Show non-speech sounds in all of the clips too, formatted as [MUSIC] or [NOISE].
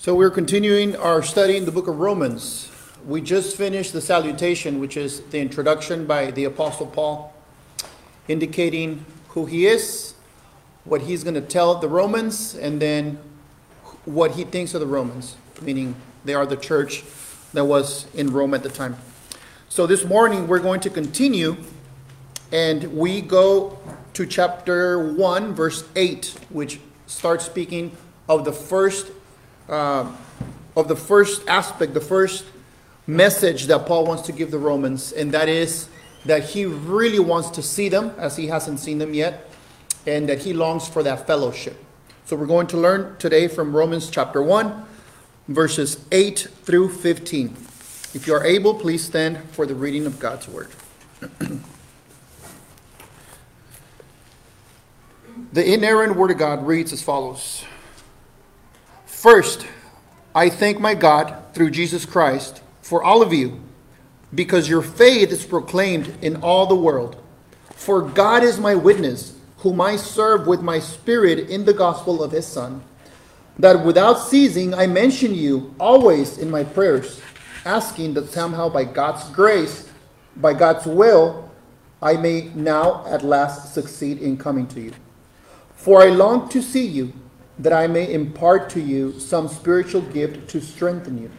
So we're continuing our study in the book of Romans. We just finished the salutation, which is the introduction by the Apostle Paul, indicating who he is, what he's going to tell the Romans, and then what he thinks of the Romans, meaning they are the church that was in Rome at the time. So this morning we're going to continue, and we go to chapter 1, verse 8, which starts speaking of the first uh, of the first aspect, the first message that Paul wants to give the Romans, and that is that he really wants to see them as he hasn't seen them yet, and that he longs for that fellowship. So we're going to learn today from Romans chapter 1, verses 8 through 15. If you are able, please stand for the reading of God's word. [CLEARS THROAT] the inerrant word of God reads as follows. First, I thank my God through Jesus Christ for all of you, because your faith is proclaimed in all the world. For God is my witness, whom I serve with my spirit in the gospel of his Son, that without ceasing I mention you always in my prayers, asking that somehow by God's grace, by God's will, I may now at last succeed in coming to you. For I long to see you that I may impart to you some spiritual gift to strengthen you.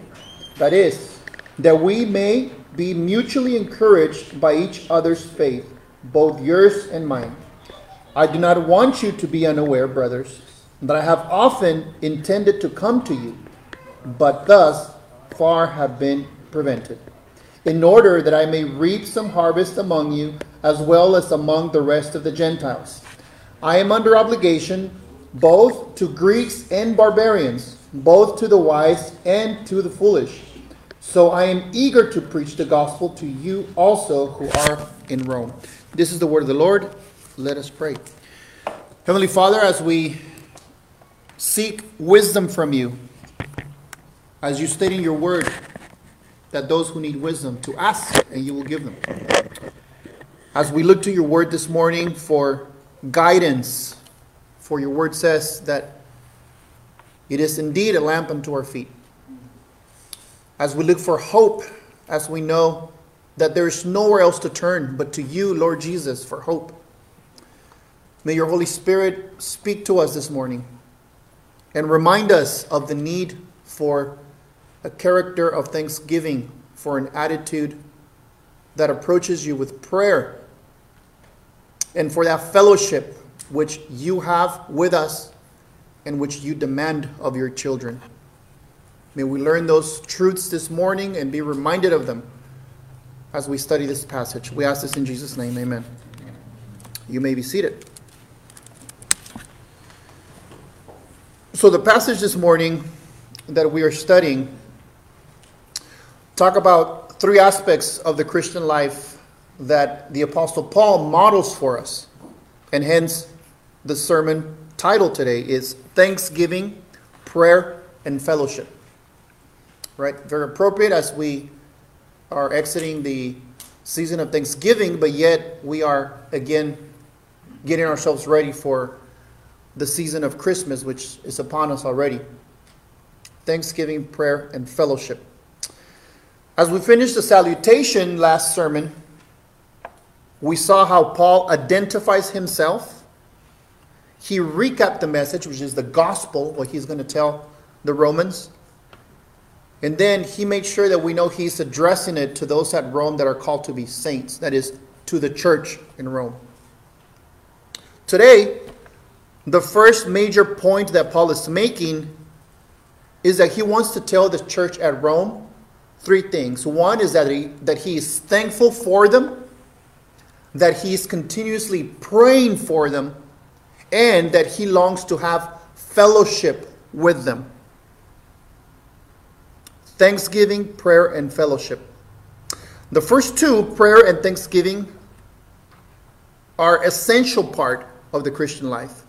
That is, that we may be mutually encouraged by each other's faith, both yours and mine. I do not want you to be unaware, brothers, that I have often intended to come to you, but thus far have been prevented, in order that I may reap some harvest among you as well as among the rest of the Gentiles. I am under obligation both to Greeks and barbarians, both to the wise and to the foolish. So I am eager to preach the gospel to you also who are in Rome. This is the word of the Lord. Let us pray. Heavenly Father, as we seek wisdom from you, as you state in your word, that those who need wisdom to ask and you will give them. As we look to your word this morning for guidance for your word says that it is indeed a lamp unto our feet. As we look for hope, as we know that there is nowhere else to turn but to you, Lord Jesus, for hope. May your Holy Spirit speak to us this morning and remind us of the need for a character of thanksgiving, for an attitude that approaches you with prayer, and for that fellowship which you have with us and which you demand of your children. May we learn those truths this morning and be reminded of them as we study this passage. We ask this in Jesus' name. Amen. You may be seated. So the passage this morning that we are studying talk about three aspects of the Christian life that the apostle Paul models for us. And hence the sermon title today is Thanksgiving, Prayer, and Fellowship. Right? Very appropriate as we are exiting the season of Thanksgiving, but yet we are again getting ourselves ready for the season of Christmas, which is upon us already. Thanksgiving, prayer, and fellowship. As we finished the salutation last sermon, we saw how Paul identifies himself he recapped the message, which is the gospel, what he's going to tell the Romans. And then he made sure that we know he's addressing it to those at Rome that are called to be saints, that is, to the church in Rome. Today, the first major point that Paul is making is that he wants to tell the church at Rome three things. One is that he, that he is thankful for them, that he is continuously praying for them, and that he longs to have fellowship with them. Thanksgiving, prayer, and fellowship. The first two, prayer and thanksgiving, are essential part of the Christian life,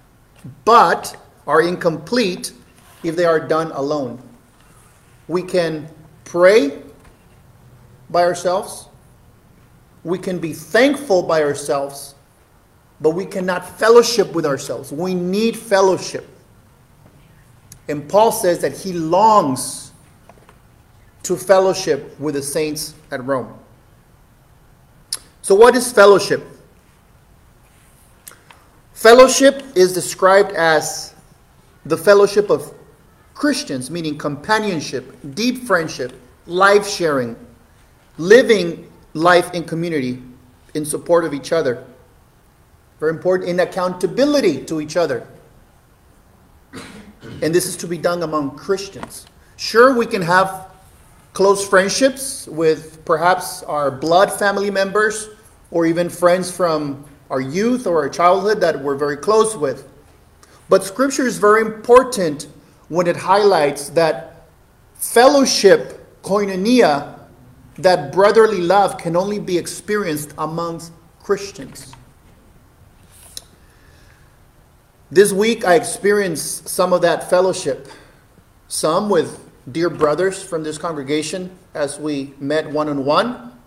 but are incomplete if they are done alone. We can pray by ourselves. We can be thankful by ourselves but we cannot fellowship with ourselves. We need fellowship. And Paul says that he longs to fellowship with the saints at Rome. So, what is fellowship? Fellowship is described as the fellowship of Christians, meaning companionship, deep friendship, life sharing, living life in community in support of each other. Very important, in accountability to each other. And this is to be done among Christians. Sure, we can have close friendships with perhaps our blood family members or even friends from our youth or our childhood that we're very close with. But Scripture is very important when it highlights that fellowship, koinonia, that brotherly love can only be experienced amongst Christians. This week I experienced some of that fellowship, some with dear brothers from this congregation as we met one on one,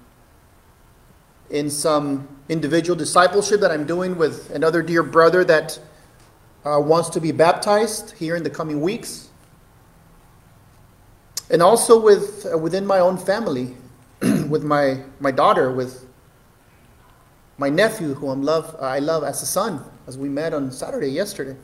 in some individual discipleship that I'm doing with another dear brother that uh, wants to be baptized here in the coming weeks. And also with, uh, within my own family, [CLEARS THROAT] with my, my daughter, with my nephew, who I'm love, I love as a son, as we met on Saturday yesterday.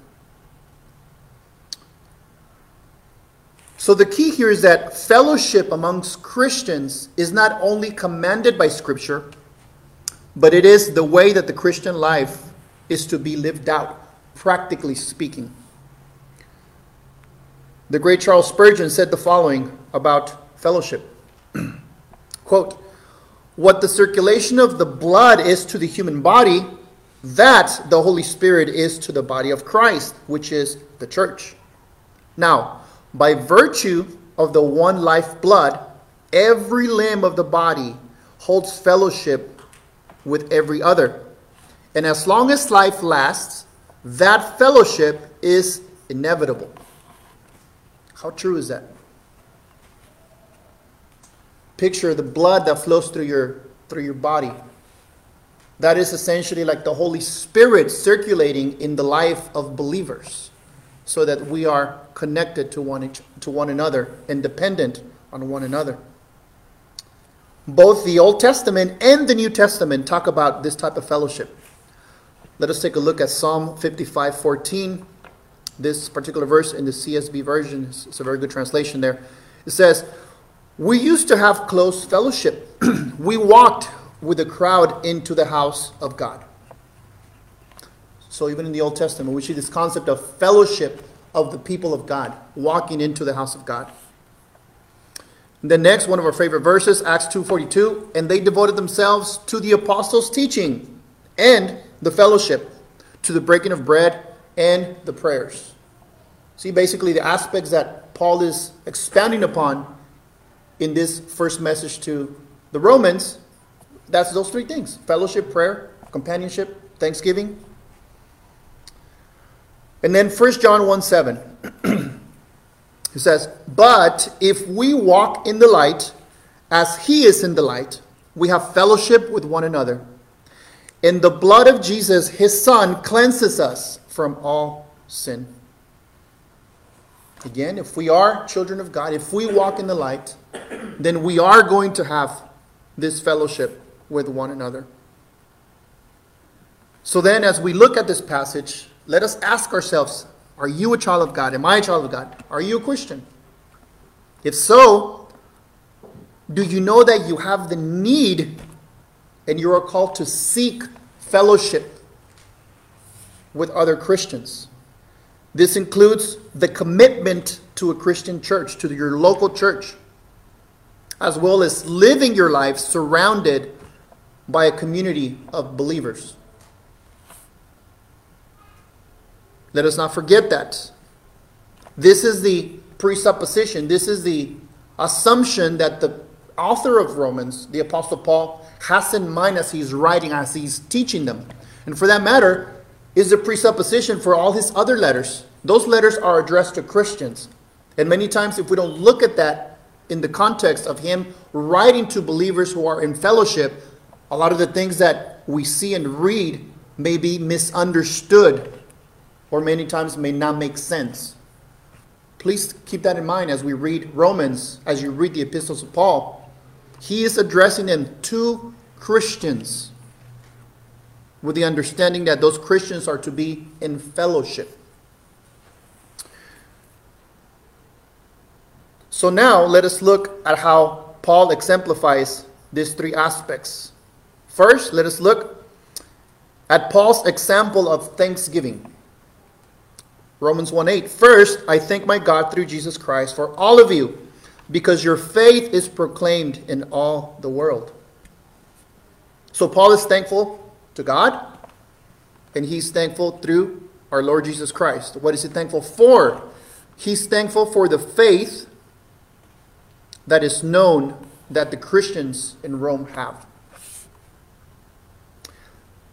So the key here is that fellowship amongst Christians is not only commanded by Scripture, but it is the way that the Christian life is to be lived out, practically speaking. The great Charles Spurgeon said the following about fellowship. [CLEARS THROAT] Quote, what the circulation of the blood is to the human body, that the Holy Spirit is to the body of Christ, which is the church. Now, by virtue of the one life blood, every limb of the body holds fellowship with every other. And as long as life lasts, that fellowship is inevitable. How true is that? Picture the blood that flows through your through your body. That is essentially like the Holy Spirit circulating in the life of believers so that we are connected to one, to one another and dependent on one another. Both the Old Testament and the New Testament talk about this type of fellowship. Let us take a look at Psalm 55 14. This particular verse in the CSB version is a very good translation there. It says, We used to have close fellowship. [CLEARS THROAT] we walked with the crowd into the house of God. So even in the Old Testament, we see this concept of fellowship of the people of God, walking into the house of God. The next, one of our favorite verses, Acts 2.42, and they devoted themselves to the apostles' teaching and the fellowship, to the breaking of bread and the prayers. See, basically the aspects that Paul is expounding upon in this first message to the Romans, that's those three things fellowship, prayer, companionship, thanksgiving, and then 1 John 1 7. [CLEARS THROAT] it says, But if we walk in the light, as he is in the light, we have fellowship with one another. And the blood of Jesus, his son, cleanses us from all sin. Again, if we are children of God, if we walk in the light, then we are going to have this fellowship with one another. So then, as we look at this passage, let us ask ourselves Are you a child of God? Am I a child of God? Are you a Christian? If so, do you know that you have the need and you are called to seek fellowship with other Christians? This includes the commitment to a Christian church, to your local church, as well as living your life surrounded by a community of believers. Let us not forget that. This is the presupposition, this is the assumption that the author of Romans, the Apostle Paul, has in mind as he's writing, as he's teaching them. And for that matter, is the presupposition for all his other letters. Those letters are addressed to Christians. And many times, if we don't look at that in the context of him writing to believers who are in fellowship, a lot of the things that we see and read may be misunderstood or many times may not make sense. Please keep that in mind as we read Romans, as you read the epistles of Paul. He is addressing them to Christians with the understanding that those Christians are to be in fellowship. So now let us look at how Paul exemplifies these three aspects. First, let us look at Paul's example of thanksgiving. Romans 1 8. First, I thank my God through Jesus Christ for all of you, because your faith is proclaimed in all the world. So, Paul is thankful to God, and he's thankful through our Lord Jesus Christ. What is he thankful for? He's thankful for the faith that is known that the Christians in Rome have.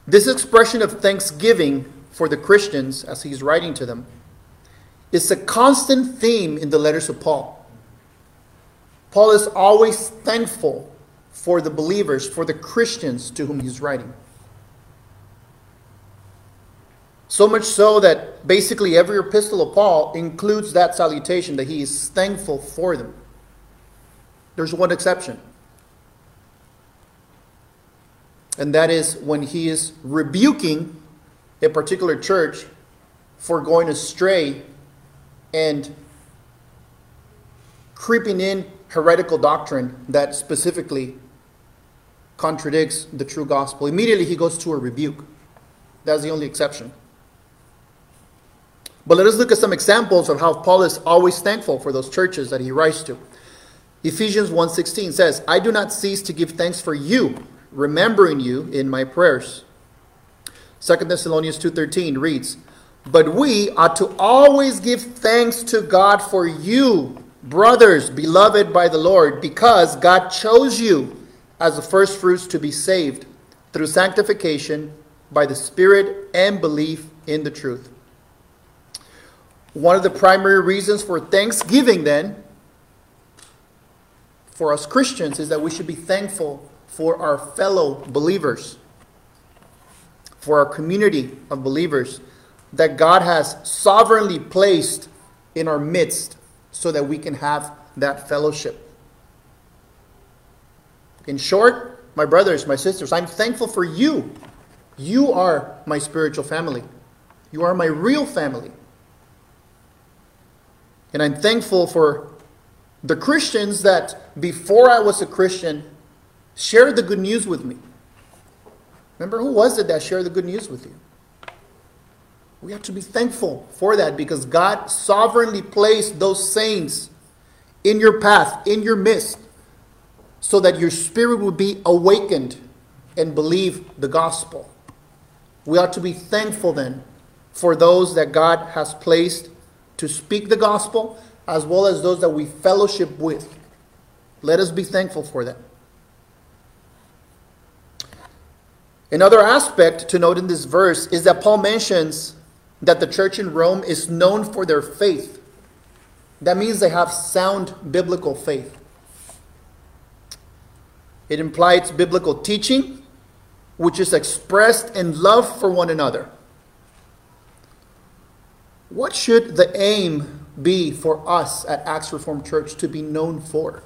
This expression of thanksgiving for the Christians, as he's writing to them, is a constant theme in the letters of Paul. Paul is always thankful for the believers, for the Christians to whom he's writing. So much so that basically every epistle of Paul includes that salutation that he is thankful for them. There's one exception. And that is when he is rebuking a particular church for going astray and creeping in heretical doctrine that specifically contradicts the true gospel. Immediately he goes to a rebuke. That's the only exception. But let us look at some examples of how Paul is always thankful for those churches that he writes to. Ephesians 1:16 says, "I do not cease to give thanks for you, remembering you in my prayers." 2 Thessalonians 2:13 reads, "But we ought to always give thanks to God for you, brothers, beloved by the Lord, because God chose you as the first fruits to be saved through sanctification by the Spirit and belief in the truth." One of the primary reasons for thanksgiving then for us Christians is that we should be thankful for our fellow believers, for our community of believers that God has sovereignly placed in our midst so that we can have that fellowship. In short, my brothers, my sisters, I'm thankful for you. You are my spiritual family. You are my real family. And I'm thankful for the Christians that before I was a Christian shared the good news with me. Remember, who was it that shared the good news with you? We have to be thankful for that because God sovereignly placed those saints in your path, in your midst, so that your spirit would be awakened and believe the gospel. We ought to be thankful then for those that God has placed to speak the gospel as well as those that we fellowship with. Let us be thankful for that. Another aspect to note in this verse is that Paul mentions that the church in Rome is known for their faith. That means they have sound biblical faith. It implies biblical teaching, which is expressed in love for one another. What should the aim be for us at Acts Reformed Church to be known for?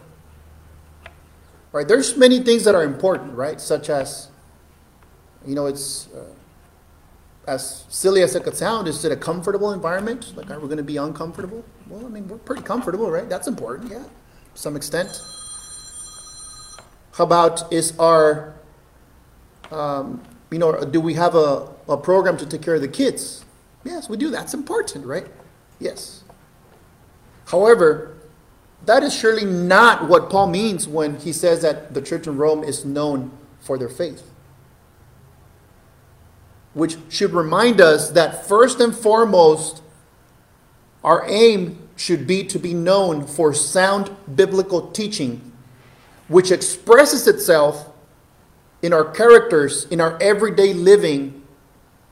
Right? There's many things that are important, right? Such as, you know, it's uh, as silly as it could sound. Is it a comfortable environment? Like, are we going to be uncomfortable? Well, I mean, we're pretty comfortable, right? That's important, yeah, to some extent. How about is our, um, you know, do we have a, a program to take care of the kids? Yes, we do. That's important, right? Yes. However, that is surely not what Paul means when he says that the church in Rome is known for their faith. Which should remind us that first and foremost, our aim should be to be known for sound biblical teaching, which expresses itself in our characters, in our everyday living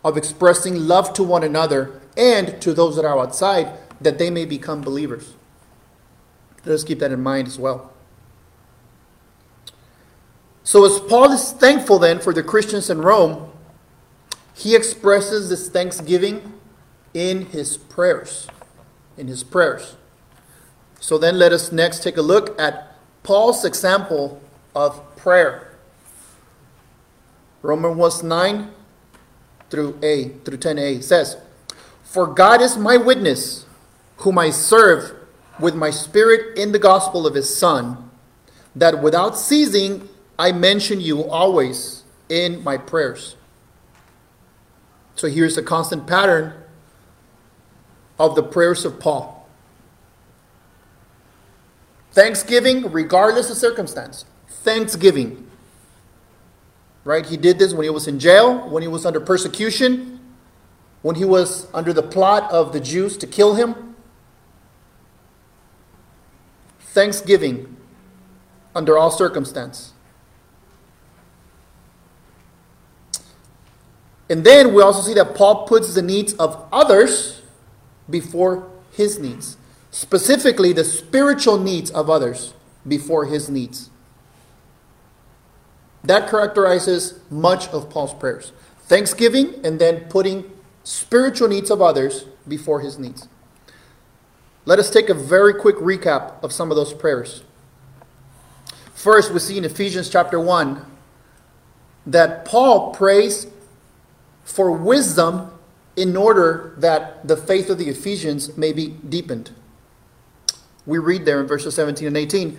of expressing love to one another and to those that are outside that they may become believers. Let us keep that in mind as well. So, as Paul is thankful then for the Christians in Rome, he expresses this thanksgiving in his prayers. In his prayers. So then let us next take a look at Paul's example of prayer. Romans 1 9 through A through 10a says, For God is my witness, whom I serve with my spirit in the gospel of his Son, that without ceasing I mention you always in my prayers. So here's a constant pattern of the prayers of Paul. Thanksgiving, regardless of circumstance. Thanksgiving. Right? He did this when he was in jail, when he was under persecution, when he was under the plot of the Jews to kill him. Thanksgiving under all circumstance. And then we also see that Paul puts the needs of others before his needs, specifically the spiritual needs of others before his needs. That characterizes much of Paul's prayers thanksgiving and then putting spiritual needs of others before his needs. Let us take a very quick recap of some of those prayers. First, we see in Ephesians chapter 1 that Paul prays for wisdom in order that the faith of the Ephesians may be deepened. We read there in verses 17 and 18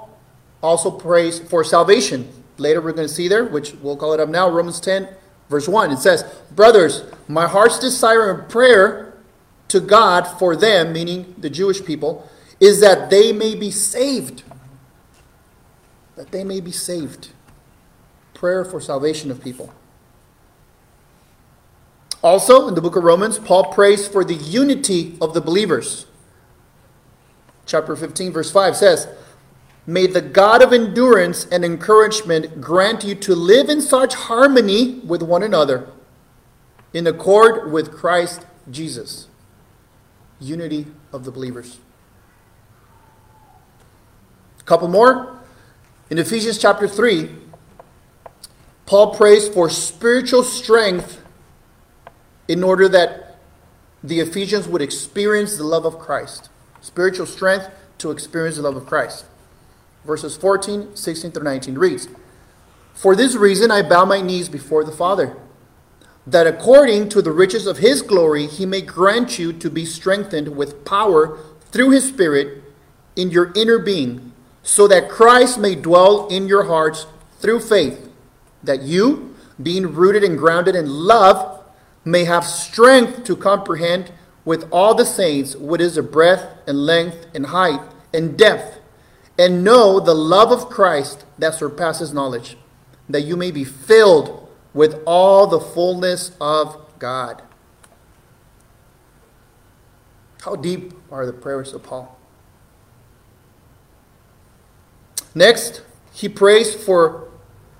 also prays for salvation. Later, we're going to see there, which we'll call it up now, Romans 10, verse 1. It says, Brothers, my heart's desire and prayer to God for them, meaning the Jewish people, is that they may be saved. That they may be saved. Prayer for salvation of people. Also, in the book of Romans, Paul prays for the unity of the believers. Chapter 15, verse 5 says, May the God of endurance and encouragement grant you to live in such harmony with one another, in accord with Christ Jesus. Unity of the believers. A couple more. In Ephesians chapter 3, Paul prays for spiritual strength in order that the Ephesians would experience the love of Christ. Spiritual strength to experience the love of Christ. Verses 14, 16 through 19 reads For this reason I bow my knees before the Father, that according to the riches of his glory he may grant you to be strengthened with power through his Spirit in your inner being, so that Christ may dwell in your hearts through faith, that you, being rooted and grounded in love, may have strength to comprehend with all the saints what is the breadth and length and height and depth, and know the love of Christ that surpasses knowledge, that you may be filled with all the fullness of God. How deep are the prayers of Paul? Next, he prays for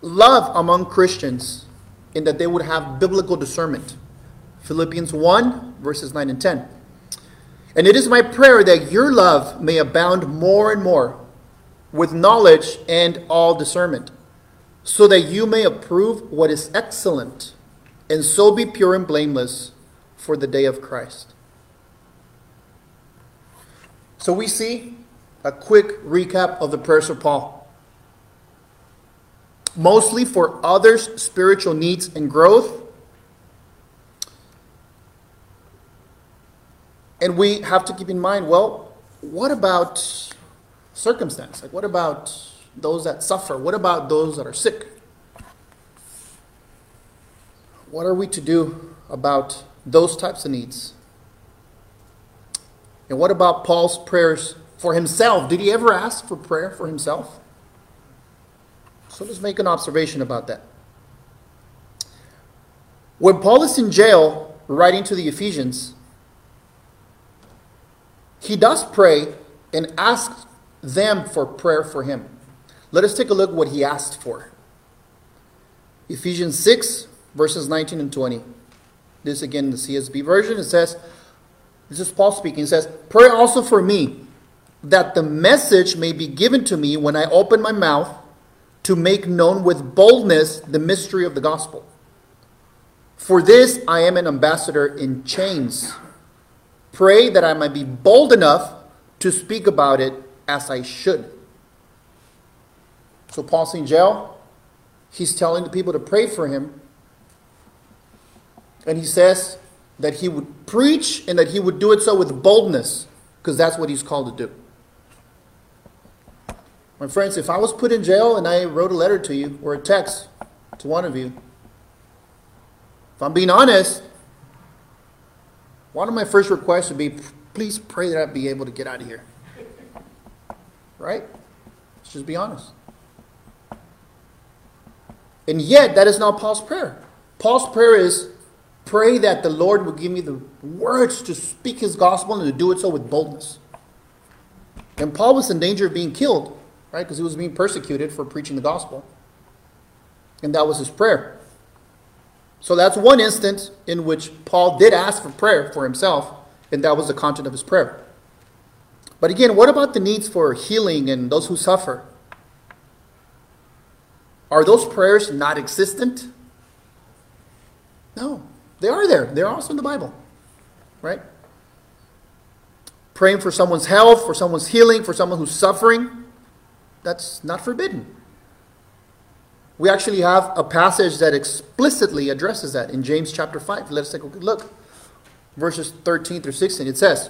love among Christians in that they would have biblical discernment. Philippians 1, verses 9 and 10. And it is my prayer that your love may abound more and more with knowledge and all discernment, so that you may approve what is excellent, and so be pure and blameless for the day of Christ. So we see a quick recap of the prayers of Paul. Mostly for others' spiritual needs and growth And we have to keep in mind well, what about circumstance? Like, what about those that suffer? What about those that are sick? What are we to do about those types of needs? And what about Paul's prayers for himself? Did he ever ask for prayer for himself? So let's make an observation about that. When Paul is in jail writing to the Ephesians, he does pray and asks them for prayer for him. Let us take a look what he asked for. Ephesians 6, verses 19 and 20. This again in the CSB version. It says, This is Paul speaking. It says, Pray also for me, that the message may be given to me when I open my mouth to make known with boldness the mystery of the gospel. For this I am an ambassador in chains. Pray that I might be bold enough to speak about it as I should. So Paul's in jail. He's telling the people to pray for him. And he says that he would preach and that he would do it so with boldness, because that's what he's called to do. My friends, if I was put in jail and I wrote a letter to you or a text to one of you, if I'm being honest, one of my first requests would be please pray that I'd be able to get out of here. Right? Let's just be honest. And yet, that is not Paul's prayer. Paul's prayer is pray that the Lord will give me the words to speak his gospel and to do it so with boldness. And Paul was in danger of being killed, right? Because he was being persecuted for preaching the gospel. And that was his prayer. So that's one instance in which Paul did ask for prayer for himself, and that was the content of his prayer. But again, what about the needs for healing and those who suffer? Are those prayers not existent? No, they are there. They're also in the Bible, right? Praying for someone's health, for someone's healing, for someone who's suffering, that's not forbidden. We actually have a passage that explicitly addresses that in James chapter 5. Let's take a look. Verses 13 through 16. It says,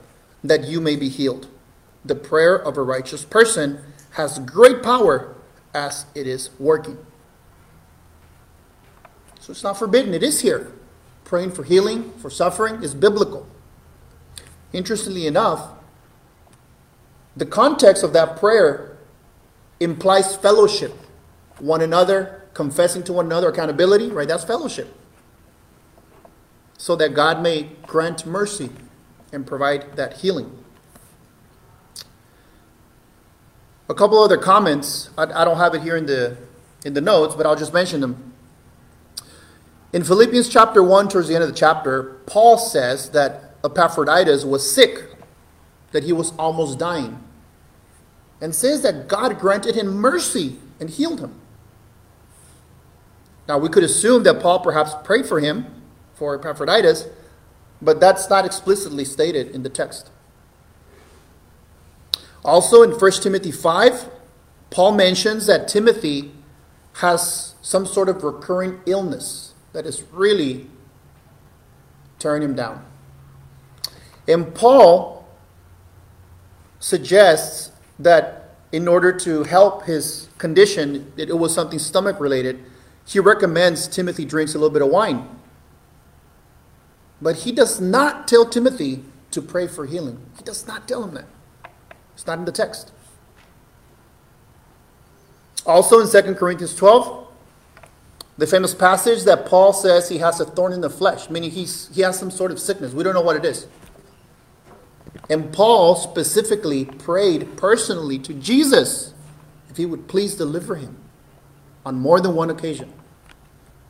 that you may be healed. The prayer of a righteous person has great power as it is working. So it's not forbidden, it is here. Praying for healing, for suffering is biblical. Interestingly enough, the context of that prayer implies fellowship, one another, confessing to one another, accountability, right? That's fellowship. So that God may grant mercy and provide that healing. A couple other comments. I, I don't have it here in the in the notes, but I'll just mention them. In Philippians chapter 1, towards the end of the chapter, Paul says that Epaphroditus was sick, that he was almost dying, and says that God granted him mercy and healed him. Now, we could assume that Paul perhaps prayed for him, for Epaphroditus, but that's not explicitly stated in the text. Also in 1 Timothy 5, Paul mentions that Timothy has some sort of recurring illness that is really tearing him down. And Paul suggests that in order to help his condition, it was something stomach related, he recommends Timothy drinks a little bit of wine. But he does not tell Timothy to pray for healing. He does not tell him that. It's not in the text. Also in 2 Corinthians 12, the famous passage that Paul says he has a thorn in the flesh, meaning he's, he has some sort of sickness. We don't know what it is. And Paul specifically prayed personally to Jesus if he would please deliver him on more than one occasion.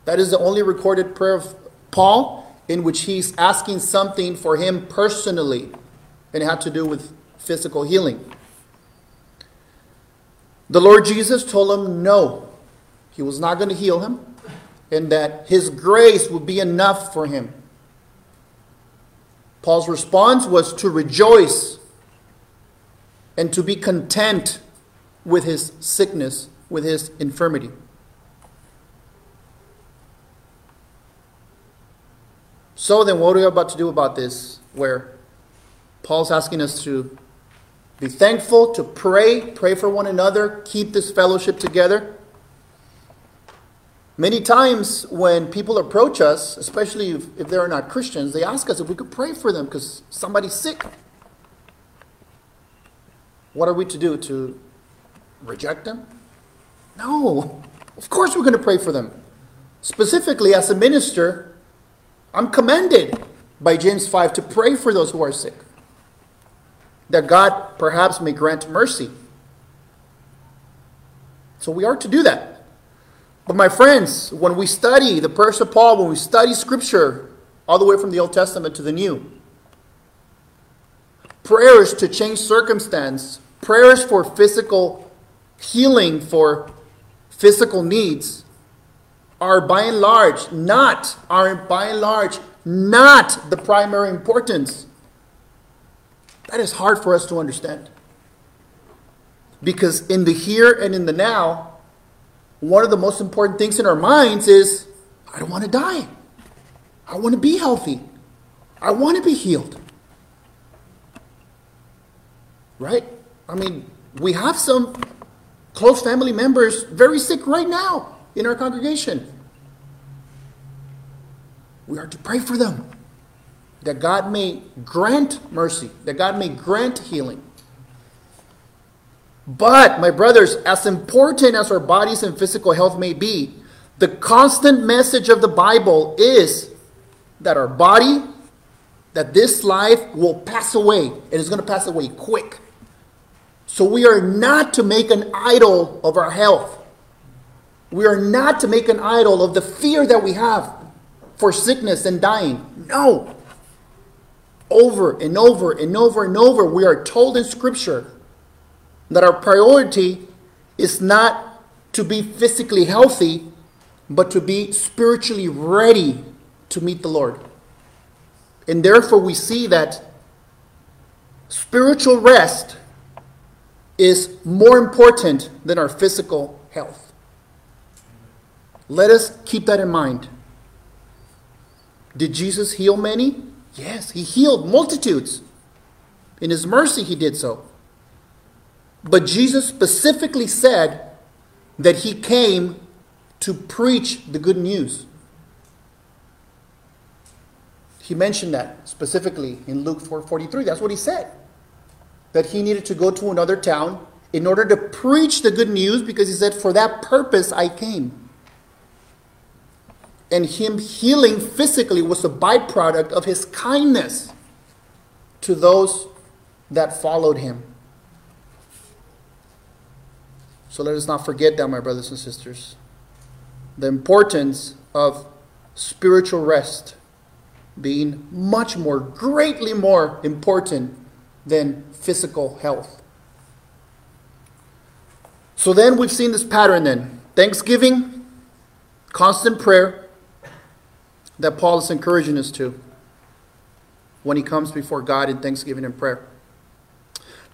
That is the only recorded prayer of Paul in which he's asking something for him personally, and it had to do with physical healing. The Lord Jesus told him no, he was not going to heal him, and that his grace would be enough for him. Paul's response was to rejoice and to be content with his sickness, with his infirmity. So then, what are we about to do about this? Where Paul's asking us to be thankful, to pray, pray for one another, keep this fellowship together. Many times when people approach us, especially if, if they're not Christians, they ask us if we could pray for them because somebody's sick. What are we to do? To reject them? No. Of course we're going to pray for them. Specifically, as a minister, I'm commanded by James 5 to pray for those who are sick. That God perhaps may grant mercy. So we are to do that. But my friends, when we study the person of Paul, when we study Scripture, all the way from the Old Testament to the New, prayers to change circumstance, prayers for physical healing, for physical needs, are by and large not are by and large not the primary importance. That is hard for us to understand. Because in the here and in the now, one of the most important things in our minds is I don't want to die. I want to be healthy. I want to be healed. Right? I mean, we have some close family members very sick right now in our congregation. We are to pray for them that God may grant mercy, that God may grant healing. But, my brothers, as important as our bodies and physical health may be, the constant message of the Bible is that our body, that this life will pass away. It is going to pass away quick. So we are not to make an idol of our health. We are not to make an idol of the fear that we have for sickness and dying. No. Over and over and over and over, we are told in Scripture that our priority is not to be physically healthy, but to be spiritually ready to meet the Lord. And therefore, we see that spiritual rest is more important than our physical health. Let us keep that in mind. Did Jesus heal many? Yes, he healed multitudes. In his mercy, he did so. But Jesus specifically said that he came to preach the good news. He mentioned that specifically in Luke 4:43. That's what he said. That he needed to go to another town in order to preach the good news because he said, For that purpose I came. And him healing physically was a byproduct of his kindness to those that followed him. So let us not forget that, my brothers and sisters. The importance of spiritual rest being much more, greatly more important than physical health. So then we've seen this pattern then thanksgiving, constant prayer that Paul is encouraging us to when he comes before God in thanksgiving and prayer.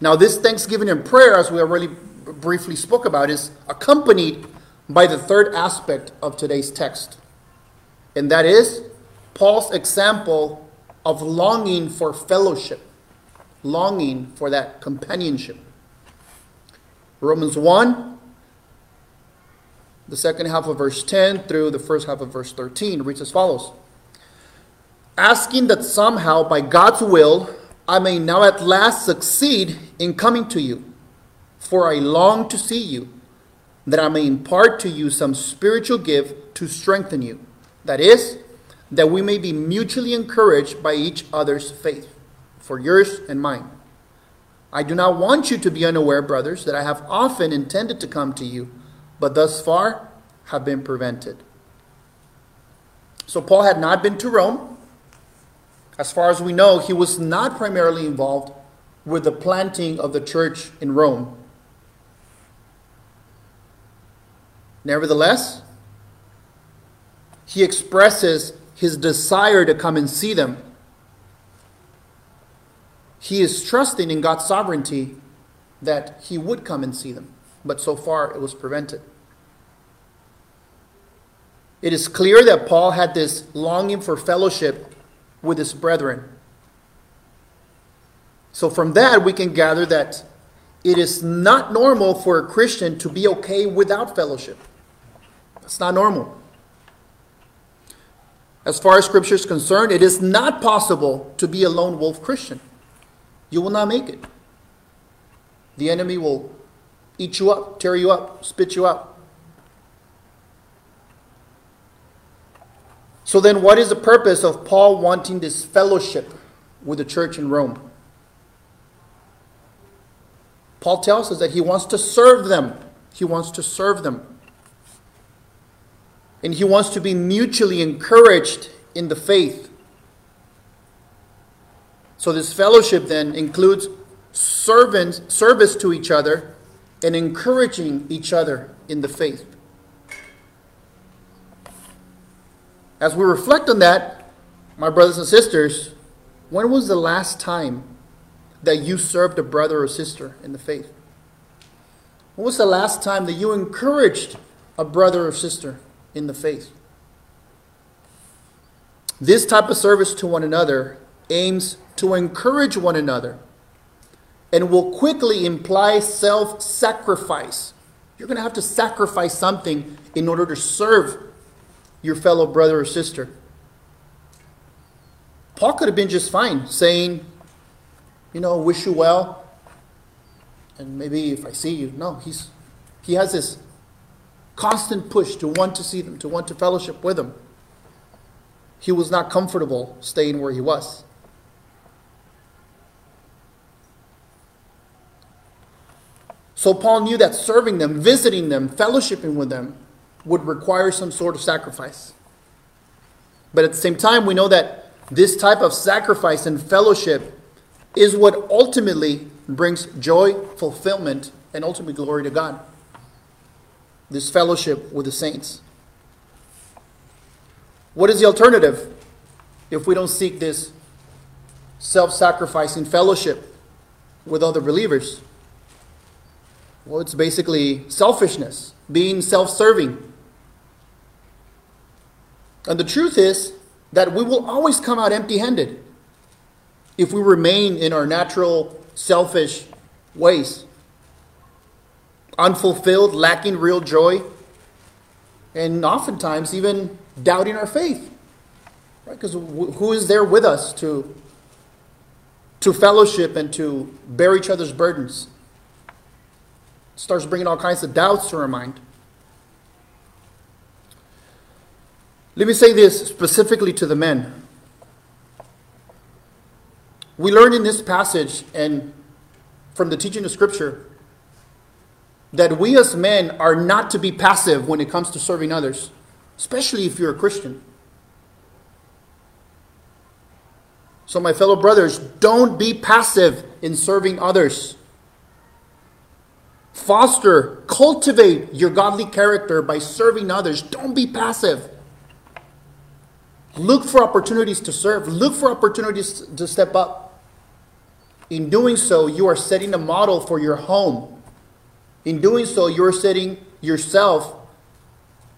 Now, this thanksgiving and prayer, as we already briefly spoke about, is accompanied by the third aspect of today's text, and that is Paul's example of longing for fellowship, longing for that companionship. Romans 1, the second half of verse 10 through the first half of verse 13 reads as follows Asking that somehow, by God's will, I may now at last succeed in coming to you, for I long to see you, that I may impart to you some spiritual gift to strengthen you. That is, that we may be mutually encouraged by each other's faith, for yours and mine. I do not want you to be unaware, brothers, that I have often intended to come to you, but thus far have been prevented. So Paul had not been to Rome. As far as we know, he was not primarily involved with the planting of the church in Rome. Nevertheless, he expresses his desire to come and see them he is trusting in God's sovereignty that he would come and see them, but so far it was prevented. It is clear that Paul had this longing for fellowship with his brethren. So, from that, we can gather that it is not normal for a Christian to be okay without fellowship. It's not normal. As far as Scripture is concerned, it is not possible to be a lone wolf Christian. You will not make it. The enemy will eat you up, tear you up, spit you out. So then, what is the purpose of Paul wanting this fellowship with the church in Rome? Paul tells us that he wants to serve them. He wants to serve them. And he wants to be mutually encouraged in the faith. So, this fellowship then includes servants, service to each other and encouraging each other in the faith. As we reflect on that, my brothers and sisters, when was the last time that you served a brother or sister in the faith? When was the last time that you encouraged a brother or sister in the faith? This type of service to one another aims to encourage one another and will quickly imply self sacrifice. You're going to have to sacrifice something in order to serve your fellow brother or sister. Paul could have been just fine saying, you know, wish you well, and maybe if I see you. No, he's, he has this constant push to want to see them, to want to fellowship with them. He was not comfortable staying where he was. So Paul knew that serving them, visiting them, fellowshipping with them would require some sort of sacrifice. But at the same time, we know that this type of sacrifice and fellowship is what ultimately brings joy, fulfillment, and ultimate glory to God. This fellowship with the saints. What is the alternative if we don't seek this self sacrificing fellowship with other believers? Well, it's basically selfishness, being self serving. And the truth is that we will always come out empty handed if we remain in our natural, selfish ways. Unfulfilled, lacking real joy, and oftentimes even doubting our faith. Right? Because who is there with us to, to fellowship and to bear each other's burdens? Starts bringing all kinds of doubts to our mind. Let me say this specifically to the men. We learn in this passage and from the teaching of Scripture that we as men are not to be passive when it comes to serving others, especially if you're a Christian. So, my fellow brothers, don't be passive in serving others. Foster, cultivate your godly character by serving others. Don't be passive. Look for opportunities to serve, look for opportunities to step up. In doing so, you are setting a model for your home. In doing so, you're setting yourself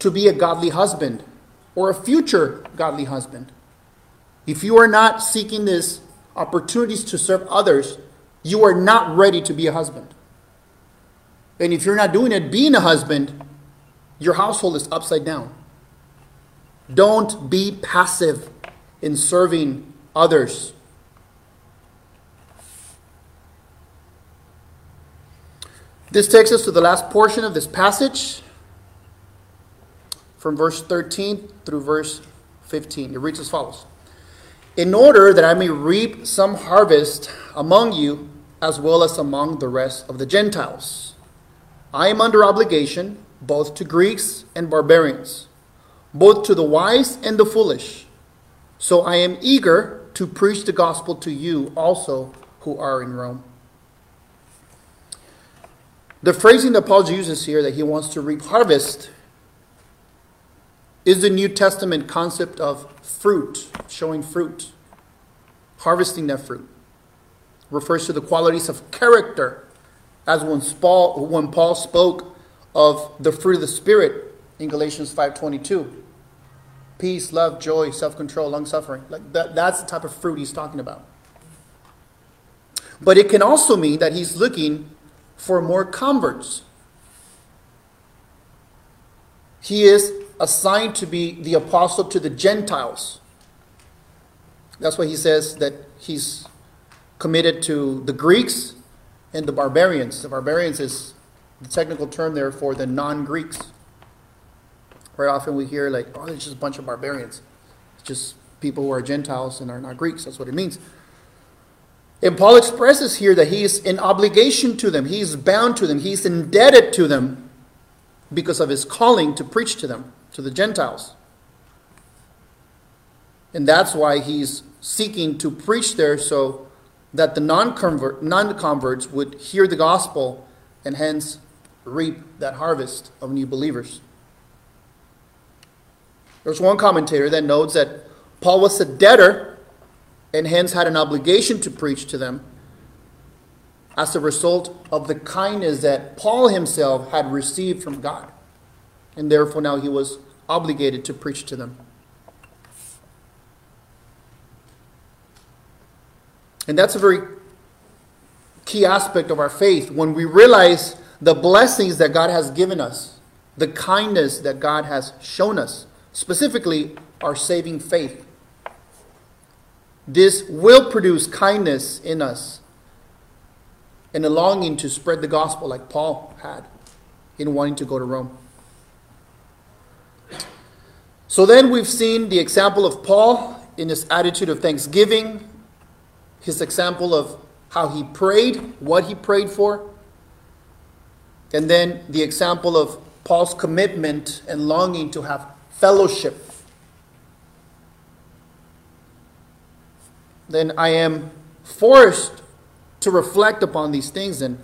to be a godly husband or a future godly husband. If you are not seeking these opportunities to serve others, you are not ready to be a husband. And if you're not doing it, being a husband, your household is upside down. Don't be passive in serving others. This takes us to the last portion of this passage from verse 13 through verse 15. It reads as follows In order that I may reap some harvest among you as well as among the rest of the Gentiles. I am under obligation both to Greeks and barbarians, both to the wise and the foolish. So I am eager to preach the gospel to you also who are in Rome. The phrasing that Paul uses here that he wants to reap harvest is the New Testament concept of fruit, showing fruit, harvesting that fruit. Refers to the qualities of character as when Paul, when Paul spoke of the fruit of the Spirit in Galatians 5.22. Peace, love, joy, self-control, long-suffering. Like that, that's the type of fruit he's talking about. But it can also mean that he's looking for more converts. He is assigned to be the apostle to the Gentiles. That's why he says that he's committed to the Greeks and the barbarians. The barbarians is the technical term there for the non Greeks. Very often we hear, like, oh, it's just a bunch of barbarians. It's just people who are Gentiles and are not Greeks. That's what it means. And Paul expresses here that he is in obligation to them, he's bound to them, he's indebted to them because of his calling to preach to them, to the Gentiles. And that's why he's seeking to preach there so that the non converts would hear the gospel and hence reap that harvest of new believers. There's one commentator that notes that Paul was a debtor and hence had an obligation to preach to them as a result of the kindness that Paul himself had received from God. And therefore, now he was obligated to preach to them. And that's a very key aspect of our faith when we realize the blessings that God has given us, the kindness that God has shown us, specifically our saving faith. This will produce kindness in us and a longing to spread the gospel like Paul had in wanting to go to Rome. So then we've seen the example of Paul in his attitude of thanksgiving, his example of how he prayed, what he prayed for, and then the example of Paul's commitment and longing to have fellowship then I am forced to reflect upon these things and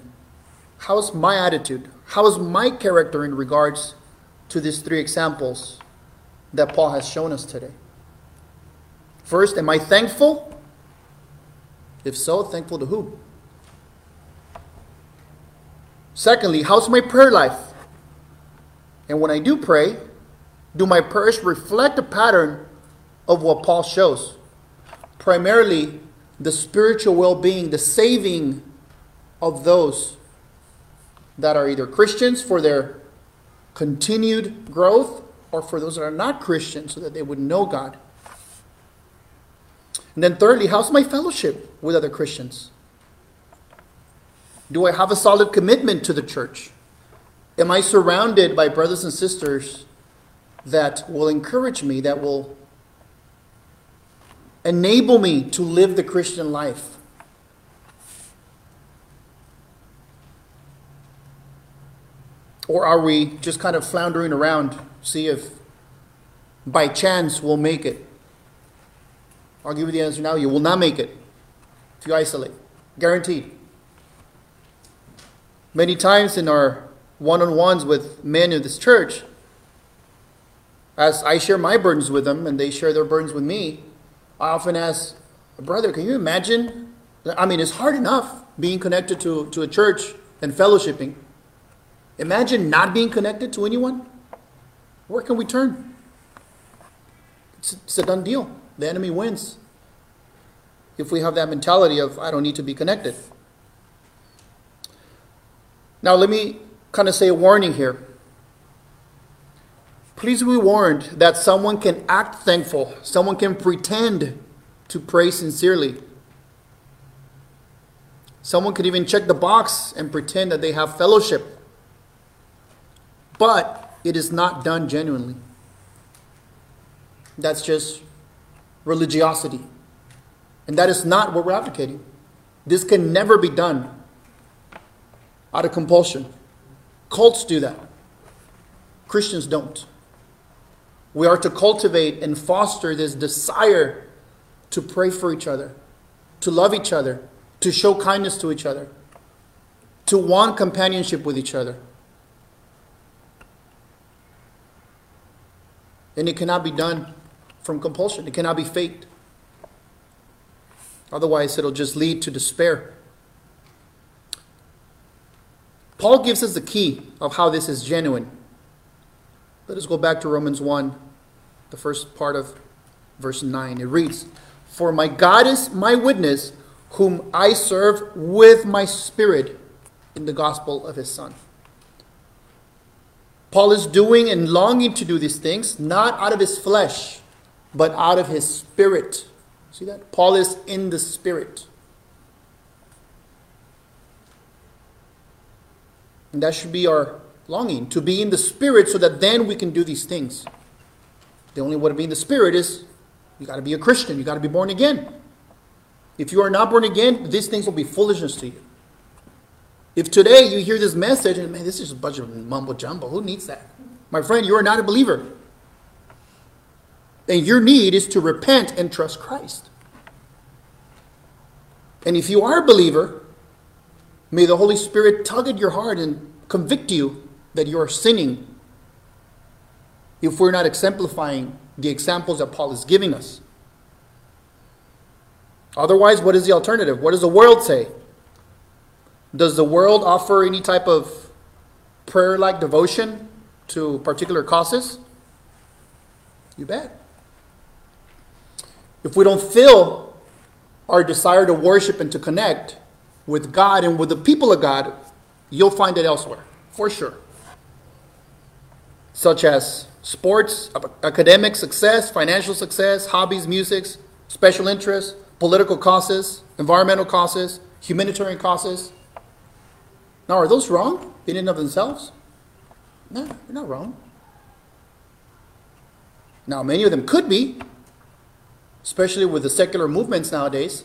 how's my attitude? How is my character in regards to these three examples that Paul has shown us today? First, am I thankful? If so, thankful to who? Secondly, how's my prayer life? And when I do pray, do my prayers reflect a pattern of what Paul shows? primarily the spiritual well being, the saving of those that are either Christians for their continued growth or for those that are not Christians so that they would know God. And then, thirdly, how's my fellowship with other Christians? Do I have a solid commitment to the church? Am I surrounded by brothers and sisters that will encourage me, that will Enable me to live the Christian life. Or are we just kind of floundering around, see if by chance we'll make it? I'll give you the answer now. You will not make it if you isolate. Guaranteed. Many times in our one on ones with men in this church, as I share my burdens with them and they share their burdens with me, I often ask, brother, can you imagine? I mean, it's hard enough being connected to, to a church and fellowshipping. Imagine not being connected to anyone. Where can we turn? It's, it's a done deal. The enemy wins. If we have that mentality of, I don't need to be connected. Now, let me kind of say a warning here. Please be warned that someone can act thankful, someone can pretend to pray sincerely. Someone could even check the box and pretend that they have fellowship. But it is not done genuinely. That's just religiosity. And that is not what we're advocating. This can never be done out of compulsion. Cults do that, Christians don't. We are to cultivate and foster this desire to pray for each other, to love each other, to show kindness to each other, to want companionship with each other. And it cannot be done from compulsion, it cannot be faked. Otherwise, it'll just lead to despair. Paul gives us the key of how this is genuine. Let us go back to Romans 1 the first part of verse 9. It reads, For my God is my witness, whom I serve with my spirit in the gospel of his Son. Paul is doing and longing to do these things, not out of his flesh, but out of his spirit. See that? Paul is in the spirit. And that should be our longing to be in the spirit so that then we can do these things. The only way to be in the spirit is you got to be a Christian, you got to be born again. If you are not born again, these things will be foolishness to you. If today you hear this message and man, this is a bunch of mumbo jumbo, who needs that? My friend, you are not a believer. And your need is to repent and trust Christ. And if you are a believer, may the Holy Spirit tug at your heart and convict you that you are sinning if we're not exemplifying the examples that Paul is giving us. Otherwise, what is the alternative? What does the world say? Does the world offer any type of prayer like devotion to particular causes? You bet. If we don't feel our desire to worship and to connect with God and with the people of God, you'll find it elsewhere, for sure. Such as sports, academic success, financial success, hobbies, music, special interests, political causes, environmental causes, humanitarian causes. Now, are those wrong in and of themselves? No, they're not wrong. Now, many of them could be, especially with the secular movements nowadays.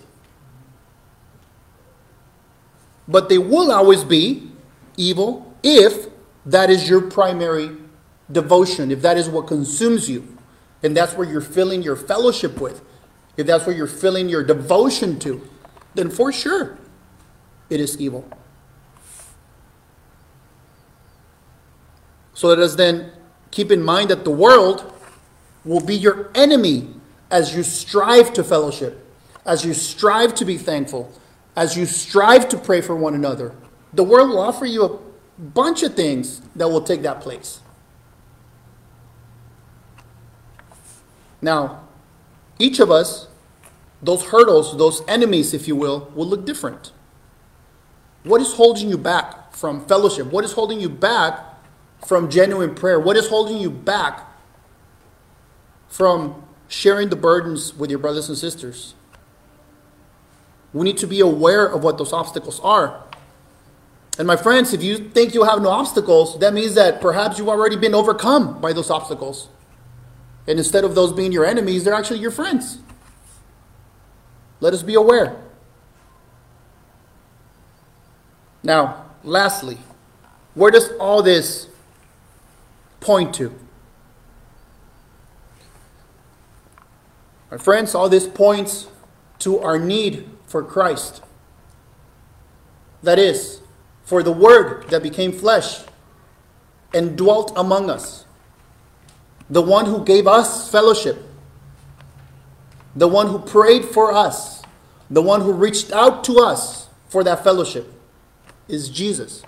But they will always be evil if that is your primary devotion, if that is what consumes you, and that's where you're filling your fellowship with, if that's where you're filling your devotion to, then for sure it is evil. So let us then keep in mind that the world will be your enemy as you strive to fellowship, as you strive to be thankful, as you strive to pray for one another. The world will offer you a bunch of things that will take that place. Now, each of us, those hurdles, those enemies, if you will, will look different. What is holding you back from fellowship? What is holding you back from genuine prayer? What is holding you back from sharing the burdens with your brothers and sisters? We need to be aware of what those obstacles are. And my friends, if you think you have no obstacles, that means that perhaps you've already been overcome by those obstacles. And instead of those being your enemies, they're actually your friends. Let us be aware. Now, lastly, where does all this point to? My friends, all this points to our need for Christ. That is, for the Word that became flesh and dwelt among us the one who gave us fellowship, the one who prayed for us, the one who reached out to us for that fellowship is Jesus.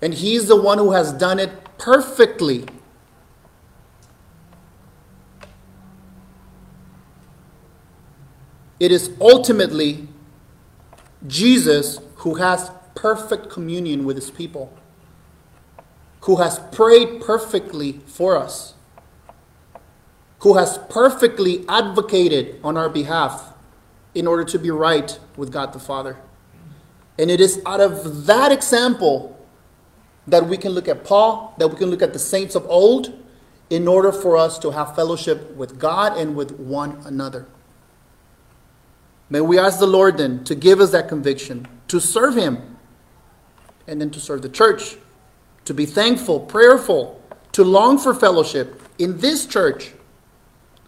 And He's the one who has done it perfectly. It is ultimately Jesus who has perfect communion with His people, who has prayed perfectly for us who has perfectly advocated on our behalf in order to be right with God the Father. And it is out of that example that we can look at Paul, that we can look at the saints of old, in order for us to have fellowship with God and with one another. May we ask the Lord then to give us that conviction, to serve Him, and then to serve the church, to be thankful, prayerful, to long for fellowship in this church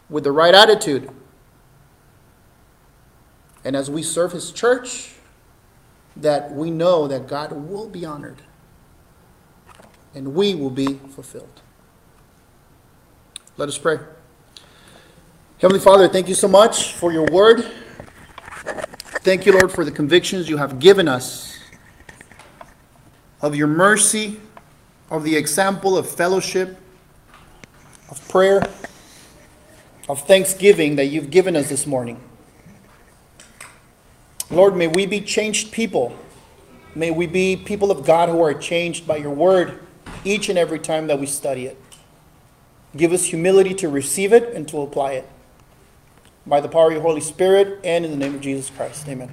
with the right attitude. And as we serve His church, that we know that God will be honored and we will be fulfilled. Let us pray. Heavenly Father, thank you so much for your word. Thank you, Lord, for the convictions you have given us of your mercy, of the example of fellowship, of prayer of thanksgiving that you've given us this morning. Lord, may we be changed people May we be people of God who are changed by your word each and every time that we study it. Give us humility to receive it and to apply it. By the power of your Holy Spirit and in the name of Jesus Christ. Amen.